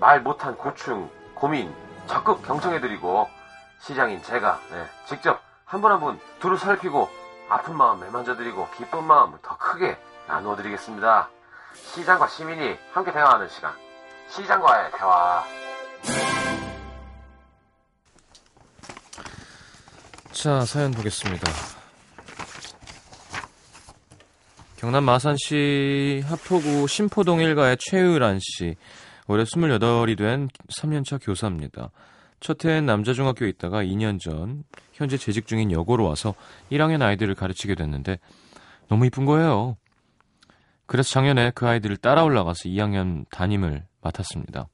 말 못한 고충, 고민 적극 경청해드리고 시장인 제가 네, 직접 한 분 한 분 두루 살피고 아픈 마음 매만져드리고 기쁜 마음을 더 크게 나누어드리겠습니다. 시장과 시민이 함께 대화하는 시간. 시장과의 대화. 자, 사연 보겠습니다. 경남 마산시 하포구 신포동 일가의 최의란 씨. 올해 28이 된 3년차 교사입니다. 첫 해엔 남자 중학교에 있다가 2년 전 현재 재직 중인 여고로 와서 1학년 아이들을 가르치게 됐는데 너무 이쁜 거예요. 그래서 작년에 그 아이들을 따라 올라가서 2학년 담임을 맡았습니다.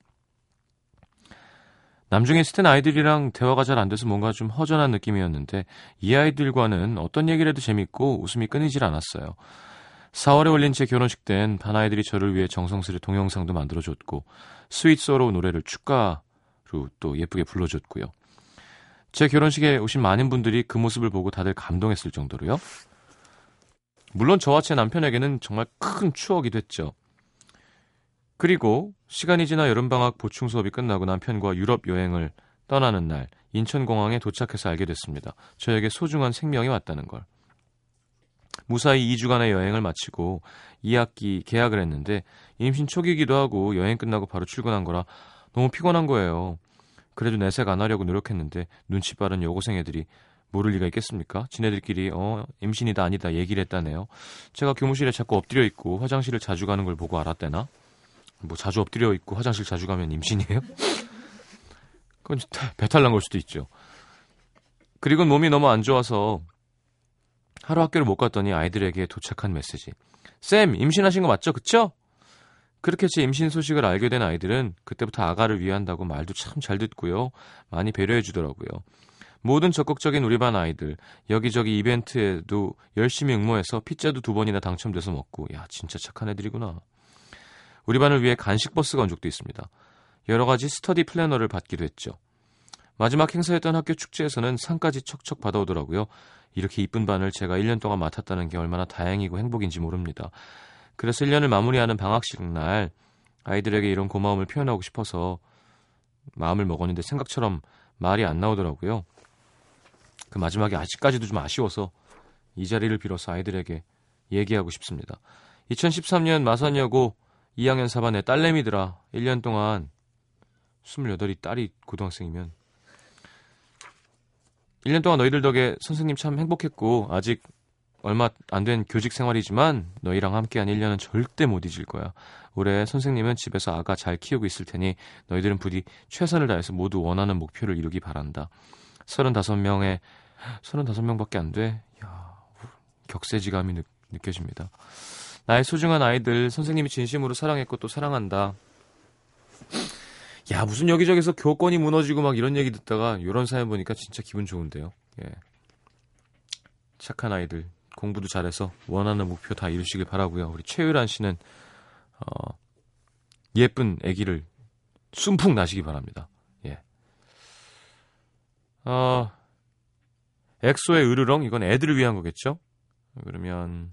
남중에 땐 아이들이랑 대화가 잘 안 돼서 뭔가 좀 허전한 느낌이었는데 이 아이들과는 어떤 얘기를 해도 재밌고 웃음이 끊이질 않았어요. 4월에 올린 제 결혼식 땐 반 아이들이 저를 위해 정성스레 동영상도 만들어줬고 스윗 소로우 노래를 축가로 또 예쁘게 불러줬고요. 제 결혼식에 오신 많은 분들이 그 모습을 보고 다들 감동했을 정도로요. 물론 저와 제 남편에게는 정말 큰 추억이 됐죠. 그리고 시간이 지나 여름방학 보충 수업이 끝나고 남편과 유럽 여행을 떠나는 날 인천공항에 도착해서 알게 됐습니다. 저에게 소중한 생명이 왔다는 걸. 무사히 2주간의 여행을 마치고 2학기 계약을 했는데 임신 초기이기도 하고 여행 끝나고 바로 출근한 거라 너무 피곤한 거예요. 그래도 내색 안 하려고 노력했는데 눈치 빠른 여고생 애들이 모를 리가 있겠습니까? 지네들끼리 어 임신이다 아니다 얘기를 했다네요. 제가 교무실에 자꾸 엎드려 있고 화장실을 자주 가는 걸 보고 알았대나? 뭐 자주 엎드려 있고 화장실 자주 가면 임신이에요? 그건 배탈 난 걸 수도 있죠. 그리고 몸이 너무 안 좋아서 하루 학교를 못 갔더니 아이들에게 도착한 메시지. 쌤, 임신하신 거 맞죠? 그쵸? 그렇게 제 임신 소식을 알게 된 아이들은 그때부터 아가를 위한다고 말도 참 잘 듣고요. 많이 배려해 주더라고요. 모든 적극적인 우리 반 아이들 여기저기 이벤트에도 열심히 응모해서 피자도 두 번이나 당첨돼서 먹고 야 진짜 착한 애들이구나. 우리 반을 위해 간식 버스가 온 적도 있습니다. 여러 가지 스터디 플래너를 받기도 했죠. 마지막 행사였던 학교 축제에서는 상까지 척척 받아오더라고요. 이렇게 이쁜 반을 제가 1년 동안 맡았다는 게 얼마나 다행이고 행복인지 모릅니다. 그래서 1년을 마무리하는 방학식 날 아이들에게 이런 고마움을 표현하고 싶어서 마음을 먹었는데 생각처럼 말이 안 나오더라고요. 그 마지막에 아직까지도 좀 아쉬워서 이 자리를 빌어서 아이들에게 얘기하고 싶습니다. 2013년 마산여고 2학년 4반의 딸내미들아 1년 동안 28이 딸이 고등학생이면 1년 동안 너희들 덕에 선생님 참 행복했고 아직 얼마 안 된 교직 생활이지만 너희랑 함께한 1년은 절대 못 잊을 거야. 올해 선생님은 집에서 아가 잘 키우고 있을 테니 너희들은 부디 최선을 다해서 모두 원하는 목표를 이루기 바란다. 35명에 35명밖에 안 돼. 야, 격세지감이 느, 느껴집니다. 나의 소중한 아이들 선생님이 진심으로 사랑했고 또 사랑한다. 야 무슨 여기저기서 교권이 무너지고 막 이런 얘기 듣다가 이런 사연 보니까 진짜 기분 좋은데요. 예. 착한 아이들 공부도 잘해서 원하는 목표 다 이루시길 바라고요. 우리 최유란 씨는 어, 예쁜 아기를 순풍 나시기 바랍니다. 예. 어, 엑소의 으르렁 이건 애들을 위한 거겠죠? 그러면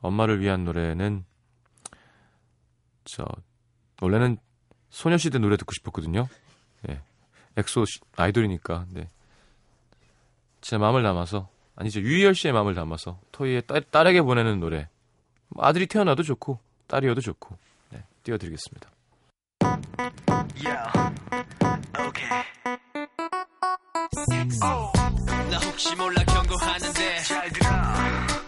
엄마를 위한 노래는 저 원래는 소녀시대 노래 듣고 싶었거든요. 예. 엑소 아이돌이니까. 네. 제 마음을 담아서 아니죠 유희열 씨의 마음을 담아서 토이의 딸, 딸에게 보내는 노래. 뭐 아들이 태어나도 좋고 딸이어도 좋고. 네, 띄워드리겠습니다. Yeah. Okay. Oh. 나 혹시 몰라 경고하는데 잘 들어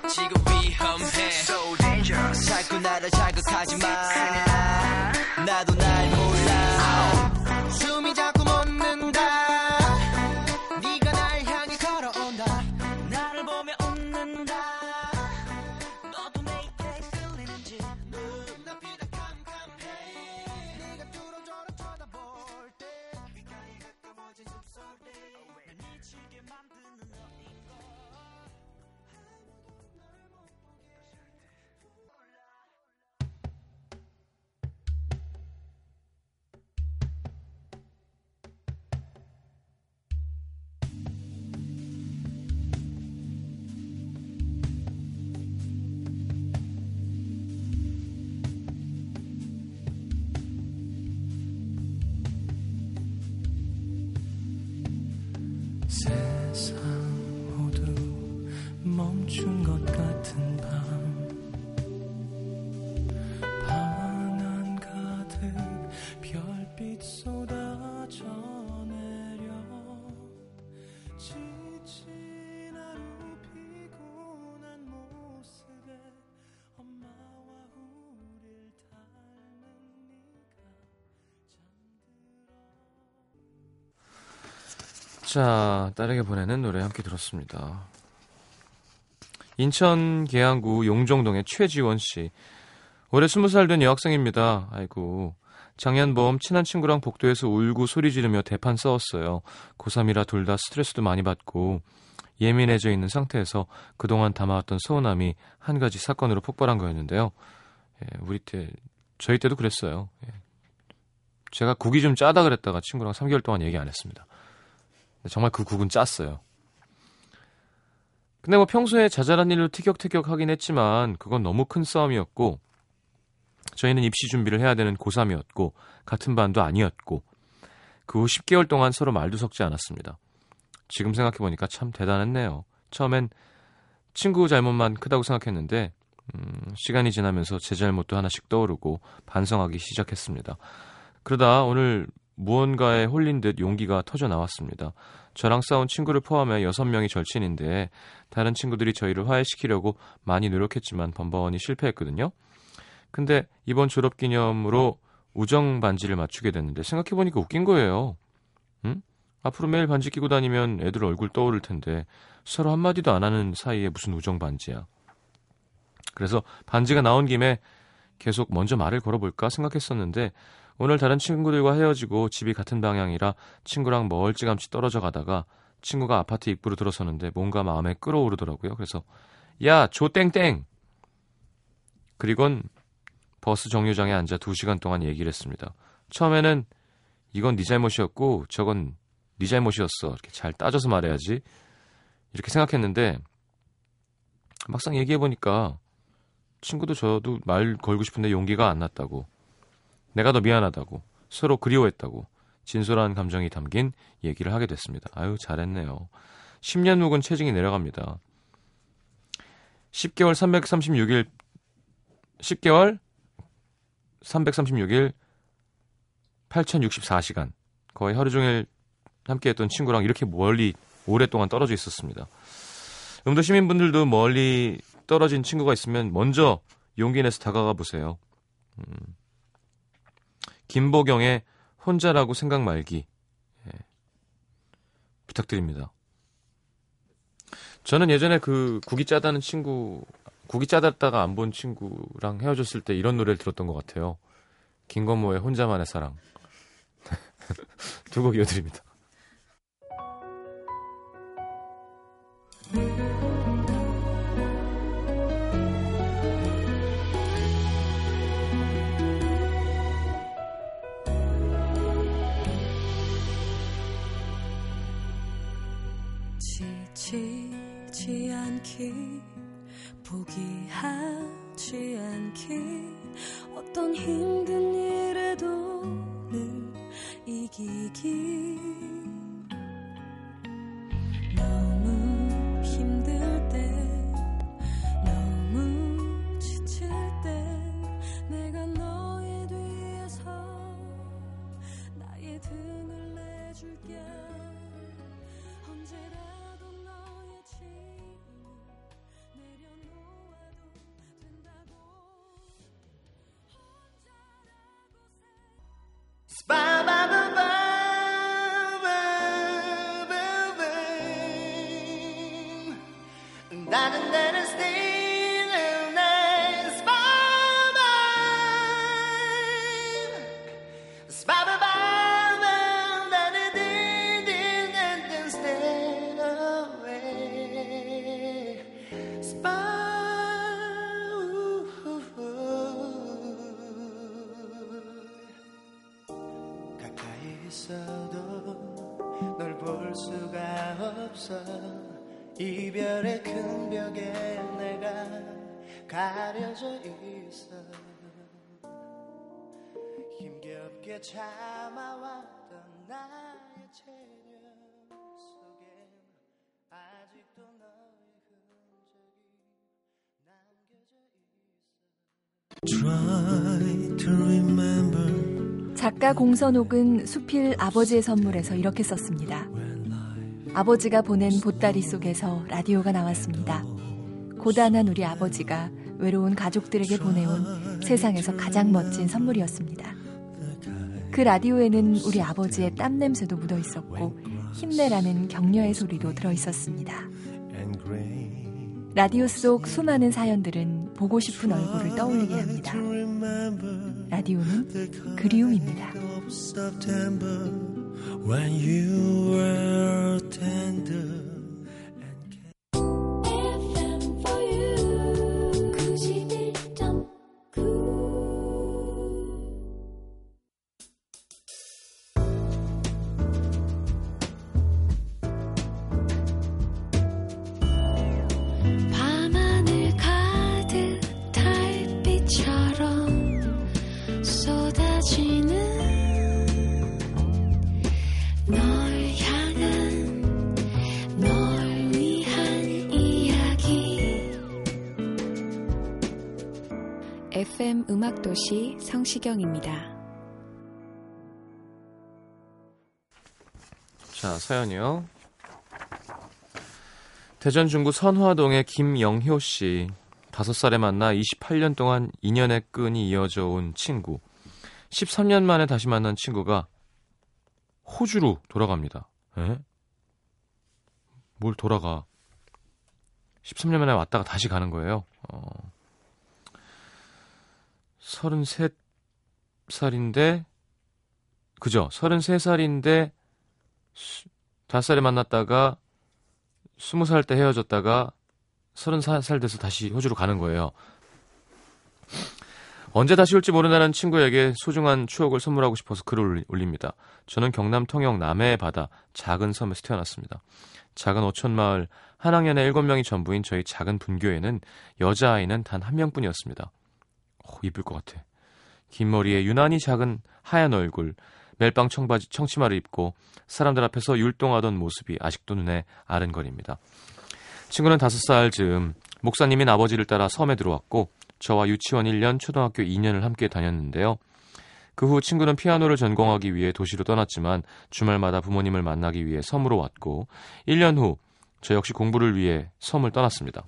지금 위험해 So dangerous 자꾸 나를 자극하지 마 나도 날 숨이 자 자, 딸에게 보내는 노래 함께 들었습니다. 인천 계양구 용정동의 최지원 씨. 올해 스무 살 된 여학생입니다. 아이고. 봄 친한 친구랑 복도에서 울고 소리 지르며 대판 싸웠어요. 고3이라 둘 다 스트레스도 많이 받고 예민해져 있는 상태에서 그동안 담아왔던 서운함이 한 가지 사건으로 폭발한 거였는데요. 예, 우리 때, 저희 때도 그랬어요. 예. 제가 국이 좀 짜다 그랬다가 친구랑 3개월 동안 얘기 안 했습니다. 정말 그 국은 짰어요. 근데 뭐 평소에 자잘한 일로 티격태격 하긴 했지만 그건 너무 큰 싸움이었고 저희는 입시 준비를 해야 되는 고3이었고 같은 반도 아니었고 그 후 10개월 동안 서로 말도 섞지 않았습니다. 지금 생각해보니까 참 대단했네요. 처음엔 친구 잘못만 크다고 생각했는데 음, 시간이 지나면서 제 잘못도 하나씩 떠오르고 반성하기 시작했습니다. 그러다 오늘 무언가에 홀린 듯 용기가 터져 나왔습니다. 저랑 싸운 친구를 포함해 6명이 절친인데 다른 친구들이 저희를 화해시키려고 많이 노력했지만 번번이 실패했거든요. 근데 이번 졸업 기념으로 우정 반지를 맞추게 됐는데 생각해보니까 웃긴 거예요. 응? 앞으로 매일 반지 끼고 다니면 애들 얼굴 떠오를 텐데 서로 한마디도 안 하는 사이에 무슨 우정 반지야. 그래서 반지가 나온 김에 계속 먼저 말을 걸어볼까 생각했었는데 오늘 다른 친구들과 헤어지고 집이 같은 방향이라 친구랑 멀찌감치 떨어져 가다가 친구가 아파트 입구로 들어서는데 뭔가 마음에 끌어오르더라고요. 그래서 야, 조땡땡! 그리곤 버스 정류장에 앉아 두 시간 동안 얘기를 했습니다. 처음에는 이건 네 잘못이었고 저건 네 잘못이었어. 이렇게 잘 따져서 말해야지. 이렇게 생각했는데 막상 얘기해 보니까 친구도 저도 말 걸고 싶은데 용기가 안 났다고. 내가 더 미안하다고. 서로 그리워했다고. 진솔한 감정이 담긴 얘기를 하게 됐습니다. 아유, 잘했네요. 10년 묵은 체중이 내려갑니다. 10개월 336일, 10개월 336일 8064시간. 거의 하루 종일 함께 했던 친구랑 이렇게 멀리 오랫동안 떨어져 있었습니다. 음도 시민분들도 멀리 떨어진 친구가 있으면 먼저 용기 내서 다가가 보세요. 음. 김보경의 혼자라고 생각 말기 예. 부탁드립니다. 저는 예전에 그 국이 짜다는 친구 국이 짜다다가 안 본 친구랑 헤어졌을 때 이런 노래를 들었던 것 같아요. 김건모의 혼자만의 사랑 두 곡 이어드립니다. 참아왔던 나의 체력 속엔 아직도 너의 흔적이 남겨져 있어 작가 공선옥은 수필 아버지의 선물에서 이렇게 썼습니다. 아버지가 보낸 보따리 속에서 라디오가 나왔습니다. 고단한 우리 아버지가 외로운 가족들에게 보내온 세상에서 가장 멋진 선물이었습니다. 그 라디오에는 우리 아버지의 땀 냄새도 묻어 있었고 힘내라는 격려의 소리도 들어 있었습니다. 라디오 속 수많은 사연들은 보고 싶은 얼굴을 떠올리게 합니다. 라디오는 그리움입니다. when you were tender. FM 음악도시 성시경입니다. 자, 사연이요. 대전 중구 선화동의 김영효 씨. 다섯 살에 만나 28년 동안 인연의 끈이 이어져 온 친구. 13년 만에 다시 만난 친구가 호주로 돌아갑니다. 에? 뭘 돌아가? 13년 만에 왔다가 다시 가는 거예요. 어. 33살인데, 그죠? 33살인데, 다섯 살에 만났다가 스무 살때 헤어졌다가 서른 살 돼서 다시 호주로 가는 거예요. 언제 다시 올지 모른다는 친구에게 소중한 추억을 선물하고 싶어서 글을 올립니다. 저는 경남 통영 남해의 바다 작은 섬에서 태어났습니다. 작은 어촌 마을 한 학년에 일곱 명이 전부인 저희 작은 분교에는 여자아이는 단 한 명뿐이었습니다. 오, 이쁠 것 같아. 긴 머리에 유난히 작은 하얀 얼굴, 멜빵 청바지, 청치마를 입고 사람들 앞에서 율동하던 모습이 아직도 눈에 아른거립니다. 친구는 다섯 살 즈음 목사님인 아버지를 따라 섬에 들어왔고 저와 유치원 1년, 초등학교 2년을 함께 다녔는데요. 그 후 친구는 피아노를 전공하기 위해 도시로 떠났지만 주말마다 부모님을 만나기 위해 섬으로 왔고 1년 후 저 역시 공부를 위해 섬을 떠났습니다.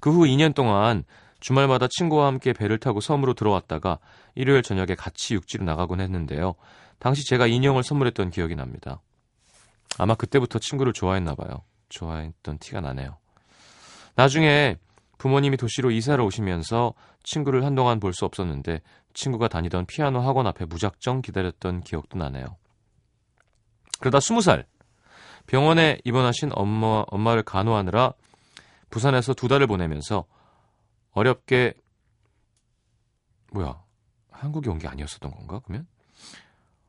그 후 2년 동안 주말마다 친구와 함께 배를 타고 섬으로 들어왔다가 일요일 저녁에 같이 육지로 나가곤 했는데요. 당시 제가 인형을 선물했던 기억이 납니다. 아마 그때부터 친구를 좋아했나 봐요. 좋아했던 티가 나네요. 나중에 부모님이 도시로 이사를 오시면서 친구를 한동안 볼 수 없었는데 친구가 다니던 피아노 학원 앞에 무작정 기다렸던 기억도 나네요. 그러다 스무 살 병원에 입원하신 엄마, 엄마를 간호하느라 부산에서 두 달을 보내면서 어렵게 뭐야 한국에 온 게 아니었었던 건가 그러면?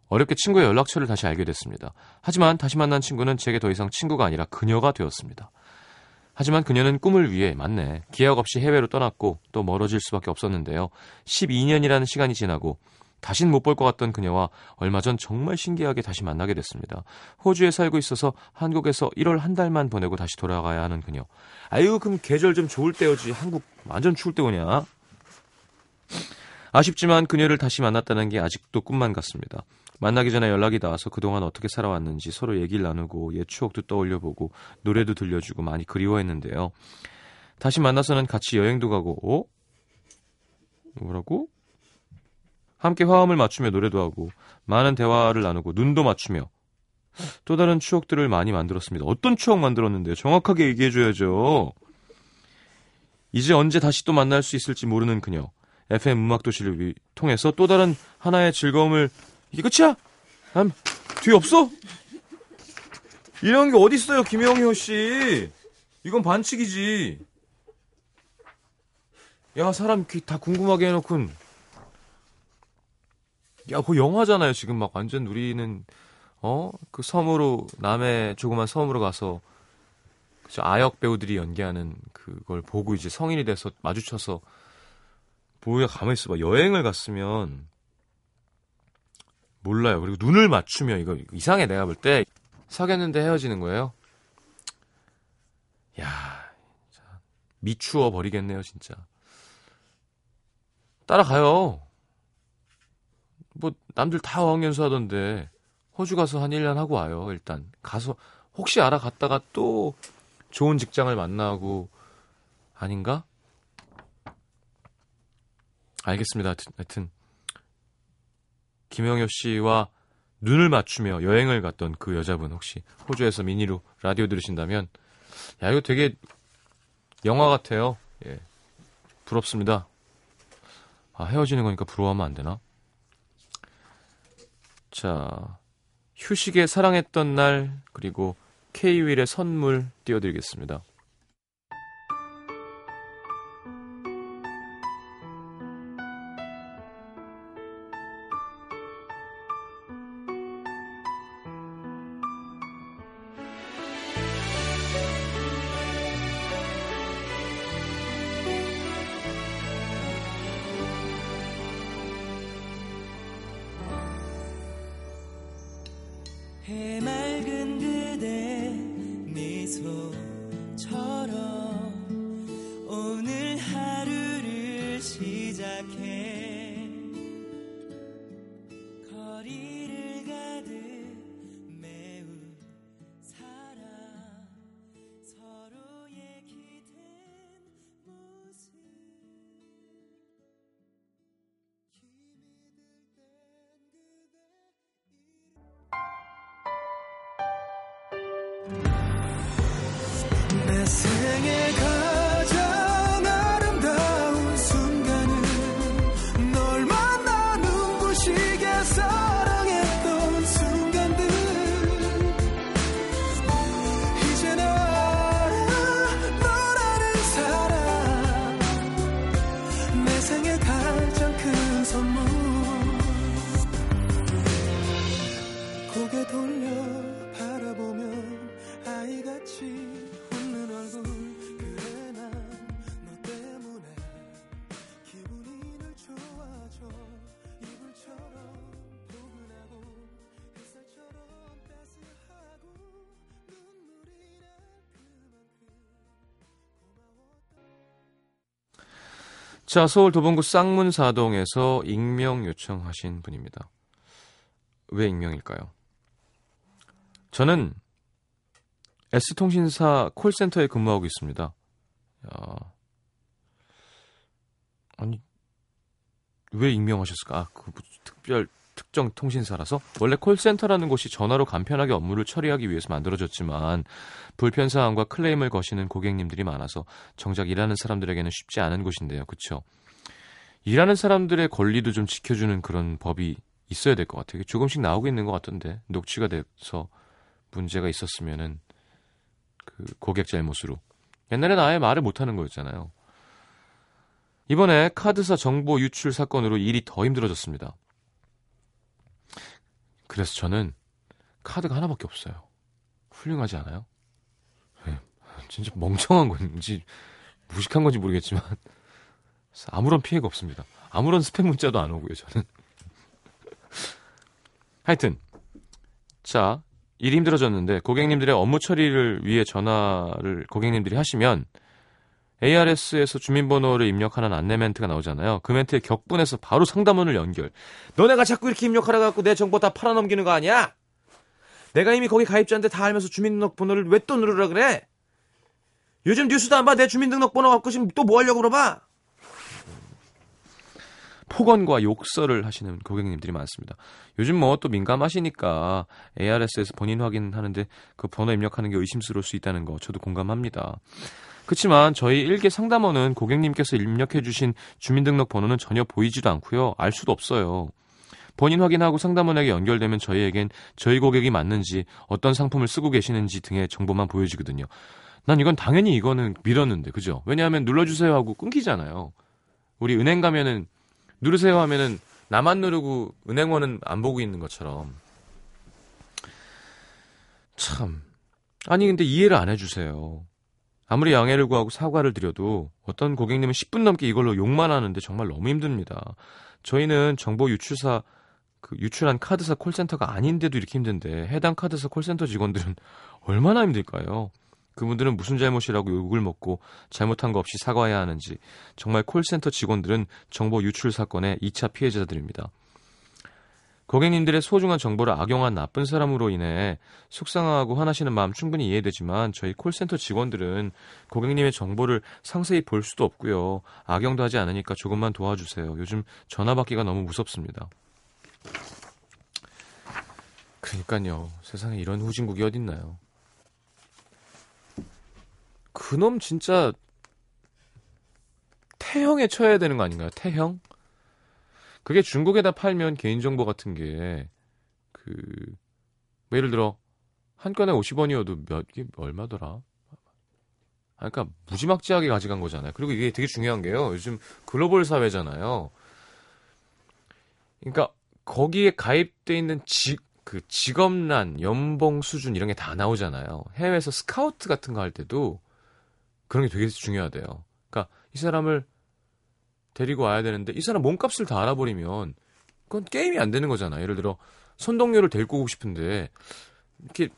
어렵게 친구의 연락처를 다시 알게 됐습니다. 하지만 다시 만난 친구는 제게 더 이상 친구가 아니라 그녀가 되었습니다. 하지만 그녀는 꿈을 위해 맞네. 기약 없이 해외로 떠났고 또 멀어질 수밖에 없었는데요. 12년이라는 시간이 지나고 다신 못 볼 것 같던 그녀와 얼마 전 정말 신기하게 다시 만나게 됐습니다. 호주에 살고 있어서 한국에서 1월 한 달만 보내고 다시 돌아가야 하는 그녀. 아유, 그럼 계절 좀 좋을 때여지. 한국 완전 추울 때 오냐? 아쉽지만 그녀를 다시 만났다는 게 아직도 꿈만 같습니다. 만나기 전에 연락이 닿아서 그동안 어떻게 살아왔는지 서로 얘기를 나누고 옛 추억도 떠올려보고 노래도 들려주고 많이 그리워했는데요. 다시 만나서는 같이 여행도 가고, 어? 뭐라고? 함께 화음을 맞추며 노래도 하고 많은 대화를 나누고 눈도 맞추며 또 다른 추억들을 많이 만들었습니다. 어떤 추억 만들었는데요? 정확하게 얘기해줘야죠. 이제 언제 다시 또 만날 수 있을지 모르는 그녀. FM 음악도시를 위- 통해서 또 다른 하나의 즐거움을 이게 끝이야? 음, 뒤에 없어? 이런 게 어딨어요, 김영효 씨. 이건 반칙이지. 야, 사람 귀 다 궁금하게 해놓고는. 야, 그 영화잖아요. 지금 막 완전 우리는 어? 그 섬으로 남의 조그만 섬으로 가서 그저 아역 배우들이 연기하는 그걸 보고 이제 성인이 돼서 마주쳐서 뭐야 가만히 있어 봐. 여행을 갔으면 몰라요. 그리고 눈을 맞추며 이거 이상해 내가 볼 때. 사귀었는데 헤어지는 거예요? 야 미추어 버리겠네요 진짜. 따라가요 뭐 남들 다 어학연수 하던데 호주 가서 한 1년 하고 와요 일단 가서 혹시 알아갔다가 또 좋은 직장을 만나고 아닌가? 알겠습니다. 하여튼, 김영효 씨와 눈을 맞추며 여행을 갔던 그 여자분 혹시 호주에서 미니로 라디오 들으신다면 야 이거 되게 영화 같아요. 예. 부럽습니다. 아 헤어지는 거니까 부러워하면 안 되나? 자 휴식에 사랑했던 날 그리고 K-윌의 선물 띄워드리겠습니다. 해맑은 그대 미소 자, 서울 도봉구 쌍문사동에서 익명 요청하신 분입니다. 왜 익명일까요? 저는 S통신사 콜센터에 근무하고 있습니다. 야, 아니, 왜 익명하셨을까? 아, 그 특별, 특정 통신사라서? 원래 콜센터라는 곳이 전화로 간편하게 업무를 처리하기 위해서 만들어졌지만, 불편 사항과 클레임을 거시는 고객님들이 많아서 정작 일하는 사람들에게는 쉽지 않은 곳인데요. 그쵸? 일하는 사람들의 권리도 좀 지켜주는 그런 법이 있어야 될 것 같아요. 조금씩 나오고 있는 것 같던데, 녹취가 돼서 문제가 있었으면은, 그 고객 잘못으로. 옛날에는 아예 말을 못하는 거였잖아요. 이번에 카드사 정보 유출 사건으로 일이 더 힘들어졌습니다. 그래서 저는 카드가 하나밖에 없어요. 훌륭하지 않아요? 네. 진짜 멍청한 건지 무식한 건지 모르겠지만 아무런 피해가 없습니다. 아무런 스팸 문자도 안 오고요, 저는. 하여튼 자 일이 힘들어졌는데 고객님들의 업무 처리를 위해 전화를 고객님들이 하시면 ARS에서 주민번호를 입력하는 안내 멘트가 나오잖아요. 그 멘트에 격분해서 바로 상담원을 연결. 너네가 자꾸 이렇게 입력하라 갖고 내 정보 다 팔아넘기는 거 아니야? 내가 이미 거기 가입자인데 다 알면서 주민등록번호를 왜 또 누르라 그래? 요즘 뉴스도 안 봐. 내 주민등록번호 갖고 지금 또 뭐 하려고 물어봐? 폭언과 욕설을 하시는 고객님들이 많습니다. 요즘 뭐 또 민감하시니까 ARS에서 본인 확인하는데 그 번호 입력하는 게 의심스러울 수 있다는 거 저도 공감합니다. 그렇지만 저희 일개 상담원은 고객님께서 입력해 주신 주민등록 번호는 전혀 보이지도 않고요. 알 수도 없어요. 본인 확인하고 상담원에게 연결되면 저희에겐 저희 고객이 맞는지 어떤 상품을 쓰고 계시는지 등의 정보만 보여지거든요. 난 이건 당연히 이거는 밀었는데 그죠? 왜냐하면 눌러주세요 하고 끊기잖아요. 우리 은행 가면은 누르세요 하면은 나만 누르고 은행원은 안 보고 있는 것처럼 참 아니 근데 이해를 안 해주세요. 아무리 양해를 구하고 사과를 드려도 어떤 고객님은 10분 넘게 이걸로 욕만 하는데 정말 너무 힘듭니다. 저희는 정보 유출사 그 유출한 카드사 콜센터가 아닌데도 이렇게 힘든데 해당 카드사 콜센터 직원들은 얼마나 힘들까요? 그분들은 무슨 잘못이라고 욕을 먹고 잘못한 거 없이 사과해야 하는지 정말 콜센터 직원들은 정보 유출 사건의 2차 피해자들입니다. 고객님들의 소중한 정보를 악용한 나쁜 사람으로 인해 속상하고 화나시는 마음 충분히 이해되지만 저희 콜센터 직원들은 고객님의 정보를 상세히 볼 수도 없고요. 악용도 하지 않으니까 조금만 도와주세요. 요즘 전화 받기가 너무 무섭습니다. 그러니까요. 세상에 이런 후진국이 어딨나요? 그놈 진짜 태형에 쳐야 되는 거 아닌가요? 태형? 그게 중국에다 팔면 개인정보 같은 게, 그, 뭐 예를 들어, 한 건에 50원이어도 몇, 개 얼마더라? 아, 그러니까 무지막지하게 가져간 거잖아요. 그리고 이게 되게 중요한 게요. 요즘 글로벌 사회잖아요. 그러니까 거기에 가입돼 있는 직, 그 직업란, 연봉 수준 이런 게 다 나오잖아요. 해외에서 스카우트 같은 거 할 때도 그런 게 되게 중요하대요. 그러니까 이 사람을 데리고 와야 되는데 이 사람 몸값을 다 알아버리면 그건 게임이 안 되는 거잖아. 예를 들어 손동료를 데리고 오고 싶은데 이렇게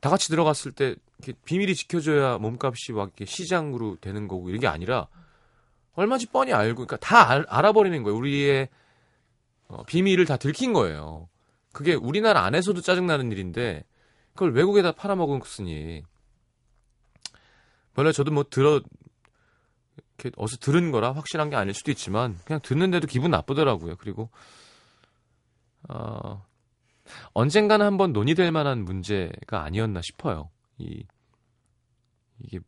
다 같이 들어갔을 때 이렇게 비밀이 지켜져야 몸값이 막 이렇게 시장으로 되는 거고 이런 게 아니라 얼마지 뻔히 알고 그러니까 다 알, 알아버리는 거예요. 우리의 어, 비밀을 다 들킨 거예요. 그게 우리나라 안에서도 짜증나는 일인데 그걸 외국에다 팔아먹었으니 원래 저도 뭐 들어 이렇게 어서 들은 거라 확실한 게 아닐 수도 있지만 그냥 듣는데도 기분 나쁘더라고요. 그리고 어, 언젠가는 한번 논의될 만한 문제가 아니었나 싶어요. 이 이게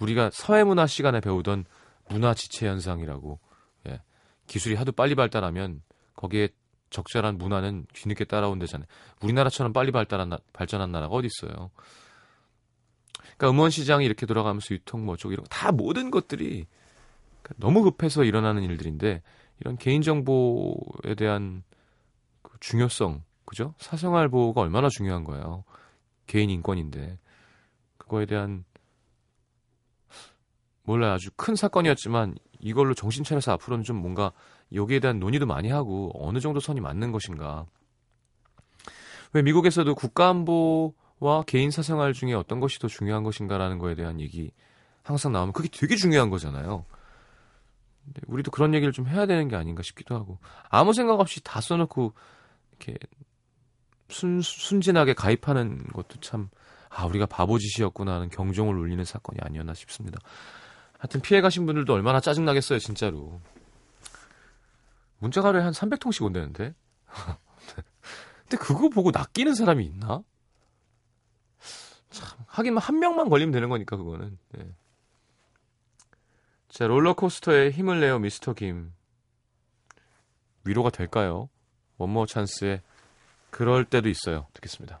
우리가 사회문화 시간에 배우던 문화 지체 현상이라고 예. 기술이 하도 빨리 발달하면 거기에 적절한 문화는 뒤늦게 따라온대잖아요. 우리나라처럼 빨리 발달한 나, 발전한 나라가 어디 있어요? 그러니까 음원 시장이 이렇게 돌아가면서 유통 뭐쪽 이런 다 모든 것들이 너무 급해서 일어나는 일들인데 이런 개인 정보에 대한 그 중요성, 그죠? 사생활 보호가 얼마나 중요한 거예요. 개인 인권인데 그거에 대한 몰라 요 아주 큰 사건이었지만 이걸로 정신 차려서 앞으로는 좀 뭔가 여기에 대한 논의도 많이 하고 어느 정도 선이 맞는 것인가. 왜 미국에서도 국가안보와 개인 사생활 중에 어떤 것이 더 중요한 것인가라는 거에 대한 얘기 항상 나오면 그게 되게 중요한 거잖아요. 근데 우리도 그런 얘기를 좀 해야 되는 게 아닌가 싶기도 하고 아무 생각 없이 다 써놓고 이렇게 순, 순진하게 가입하는 것도 참 아, 우리가 바보 짓이었구나 하는 경종을 울리는 사건이 아니었나 싶습니다. 하여튼 피해 가신 분들도 얼마나 짜증나겠어요, 진짜로. 문자가 하루에 한 300통씩 온다는데? 근데 그거 보고 낚이는 사람이 있나? 참, 하긴 한 명만 걸리면 되는 거니까, 그거는. 네. 자, 롤러코스터에 힘을 내요, 미스터 김. 위로가 될까요? 원모 찬스에 그럴 때도 있어요. 듣겠습니다.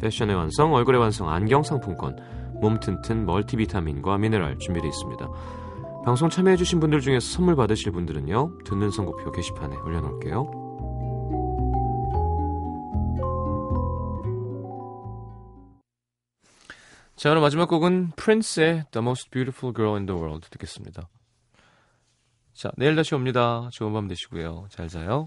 패션의 완성, 얼굴의 완성, 안경 상품권, 몸 튼튼 멀티비타민과 미네랄 준비되어 있습니다. 방송 참여해주신 분들 중에서 선물 받으실 분들은요, 듣는 선곡표 게시판에 올려놓을게요. 자, 오늘 마지막 곡은 프린스의 The Most Beautiful Girl in the World 듣겠습니다. 자, 내일 다시 옵니다. 좋은 밤 되시고요. 잘 자요.